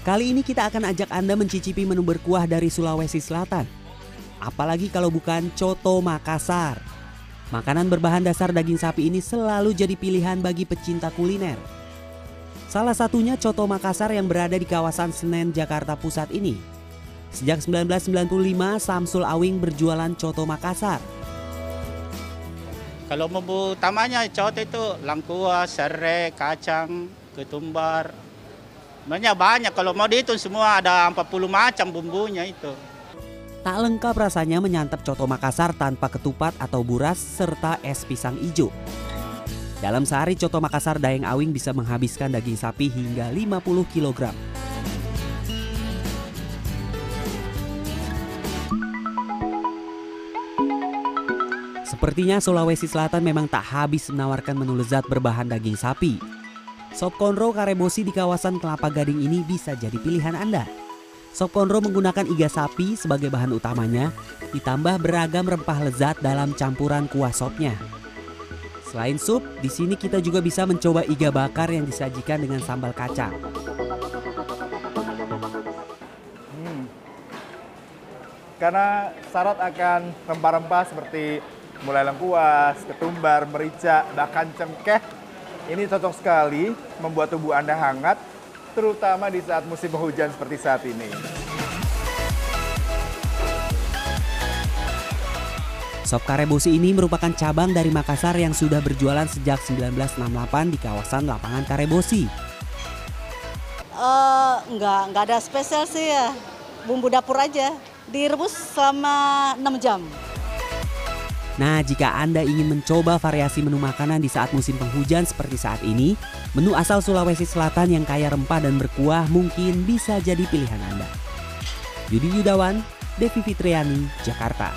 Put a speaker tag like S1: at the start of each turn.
S1: Kali ini kita akan ajak Anda mencicipi menu berkuah dari Sulawesi Selatan. Apalagi kalau bukan Coto Makassar. Makanan berbahan dasar daging sapi ini selalu jadi pilihan bagi pecinta kuliner. Salah satunya Coto Makassar yang berada di kawasan Senen, Jakarta Pusat ini. Sejak 1995, Samsul Awing berjualan Coto Makassar.
S2: Kalau bumbu utamanya coto itu langkuas, serai, kacang, ketumbar. Banyak banyak kalau mau dihitung semua ada 40 macam bumbunya itu.
S1: Tak lengkap rasanya menyantap coto Makassar tanpa ketupat atau buras serta es pisang ijo. Dalam sehari coto Makassar Dayeng Awing bisa menghabiskan daging sapi hingga 50 kg. Sepertinya Sulawesi Selatan memang tak habis menawarkan menu lezat berbahan daging sapi. Sop konro karebosi di kawasan Kelapa Gading ini bisa jadi pilihan Anda. Sop konro menggunakan iga sapi sebagai bahan utamanya, ditambah beragam rempah lezat dalam campuran kuah sopnya. Selain sup, di sini kita juga bisa mencoba iga bakar yang disajikan dengan sambal kacang.
S3: Karena syarat akan rempah-rempah seperti mulai lengkuas, ketumbar, merica, bahkan cengkeh. Ini cocok sekali membuat tubuh Anda hangat, terutama di saat musim hujan seperti saat ini.
S1: Sop karebosi ini merupakan cabang dari Makassar yang sudah berjualan sejak 1968 di kawasan lapangan Karebosi.
S4: Eh, enggak, enggak ada spesial sih ya. Bumbu dapur aja. Direbus selama 6 jam.
S1: Nah, jika Anda ingin mencoba variasi menu makanan di saat musim penghujan seperti saat ini, menu asal Sulawesi Selatan yang kaya rempah dan berkuah mungkin bisa jadi pilihan Anda. Yudi Yudawan, Devi Fitriani, Jakarta.